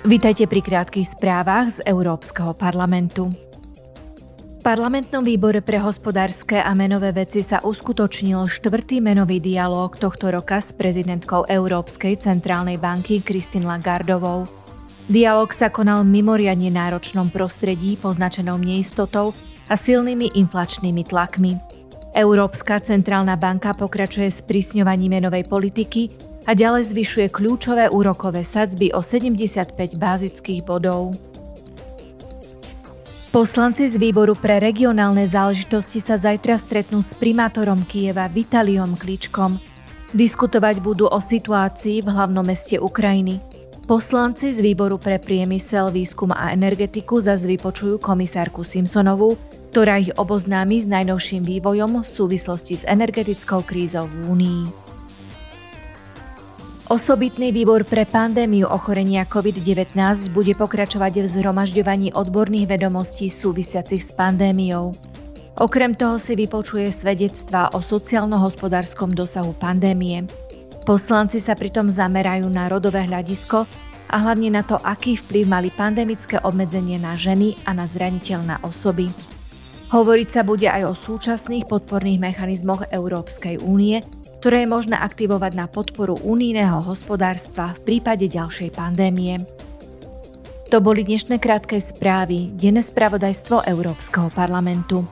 Vítajte pri krátkých správach z Európskeho parlamentu. V parlamentnom výbore pre hospodárske a menové veci sa uskutočnil štvrtý menový dialog tohto roka s prezidentkou Európskej centrálnej banky Kristin Lagardovou. Dialóg sa konal v mimoriadne náročnom prostredí poznačenou neistotou a silnými inflačnými tlakmi. Európska centrálna banka pokračuje s prísňovaním menovej politiky a ďalej zvyšuje kľúčové úrokové sadzby o 75 bázických bodov. Poslanci z výboru pre regionálne záležitosti sa zajtra stretnú s primátorom Kieva Vitaliom Kličkom. Diskutovať budú o situácii v hlavnom meste Ukrajiny. Poslanci z výboru pre priemysel, výskum a energetiku zase vypočujú komisárku Simpsonovú, ktorá ich oboznámi s najnovším vývojom v súvislosti s energetickou krízou v Únii. Osobitný výbor pre pandémiu ochorenia COVID-19 bude pokračovať v zhromažďovaní odborných vedomostí súvisiacich s pandémiou. Okrem toho si vypočuje svedectvá o sociálno-hospodárskom dosahu pandémie. Poslanci sa pritom zamerajú na rodové hľadisko a hlavne na to, aký vplyv mali pandemické obmedzenie na ženy a na zraniteľné osoby. Hovoriť sa bude aj o súčasných podporných mechanizmoch Európskej únie, ktoré je možné aktivovať na podporu unijného hospodárstva v prípade ďalšej pandémie. To boli dnešné krátke správy, denné spravodajstvo Európskeho parlamentu.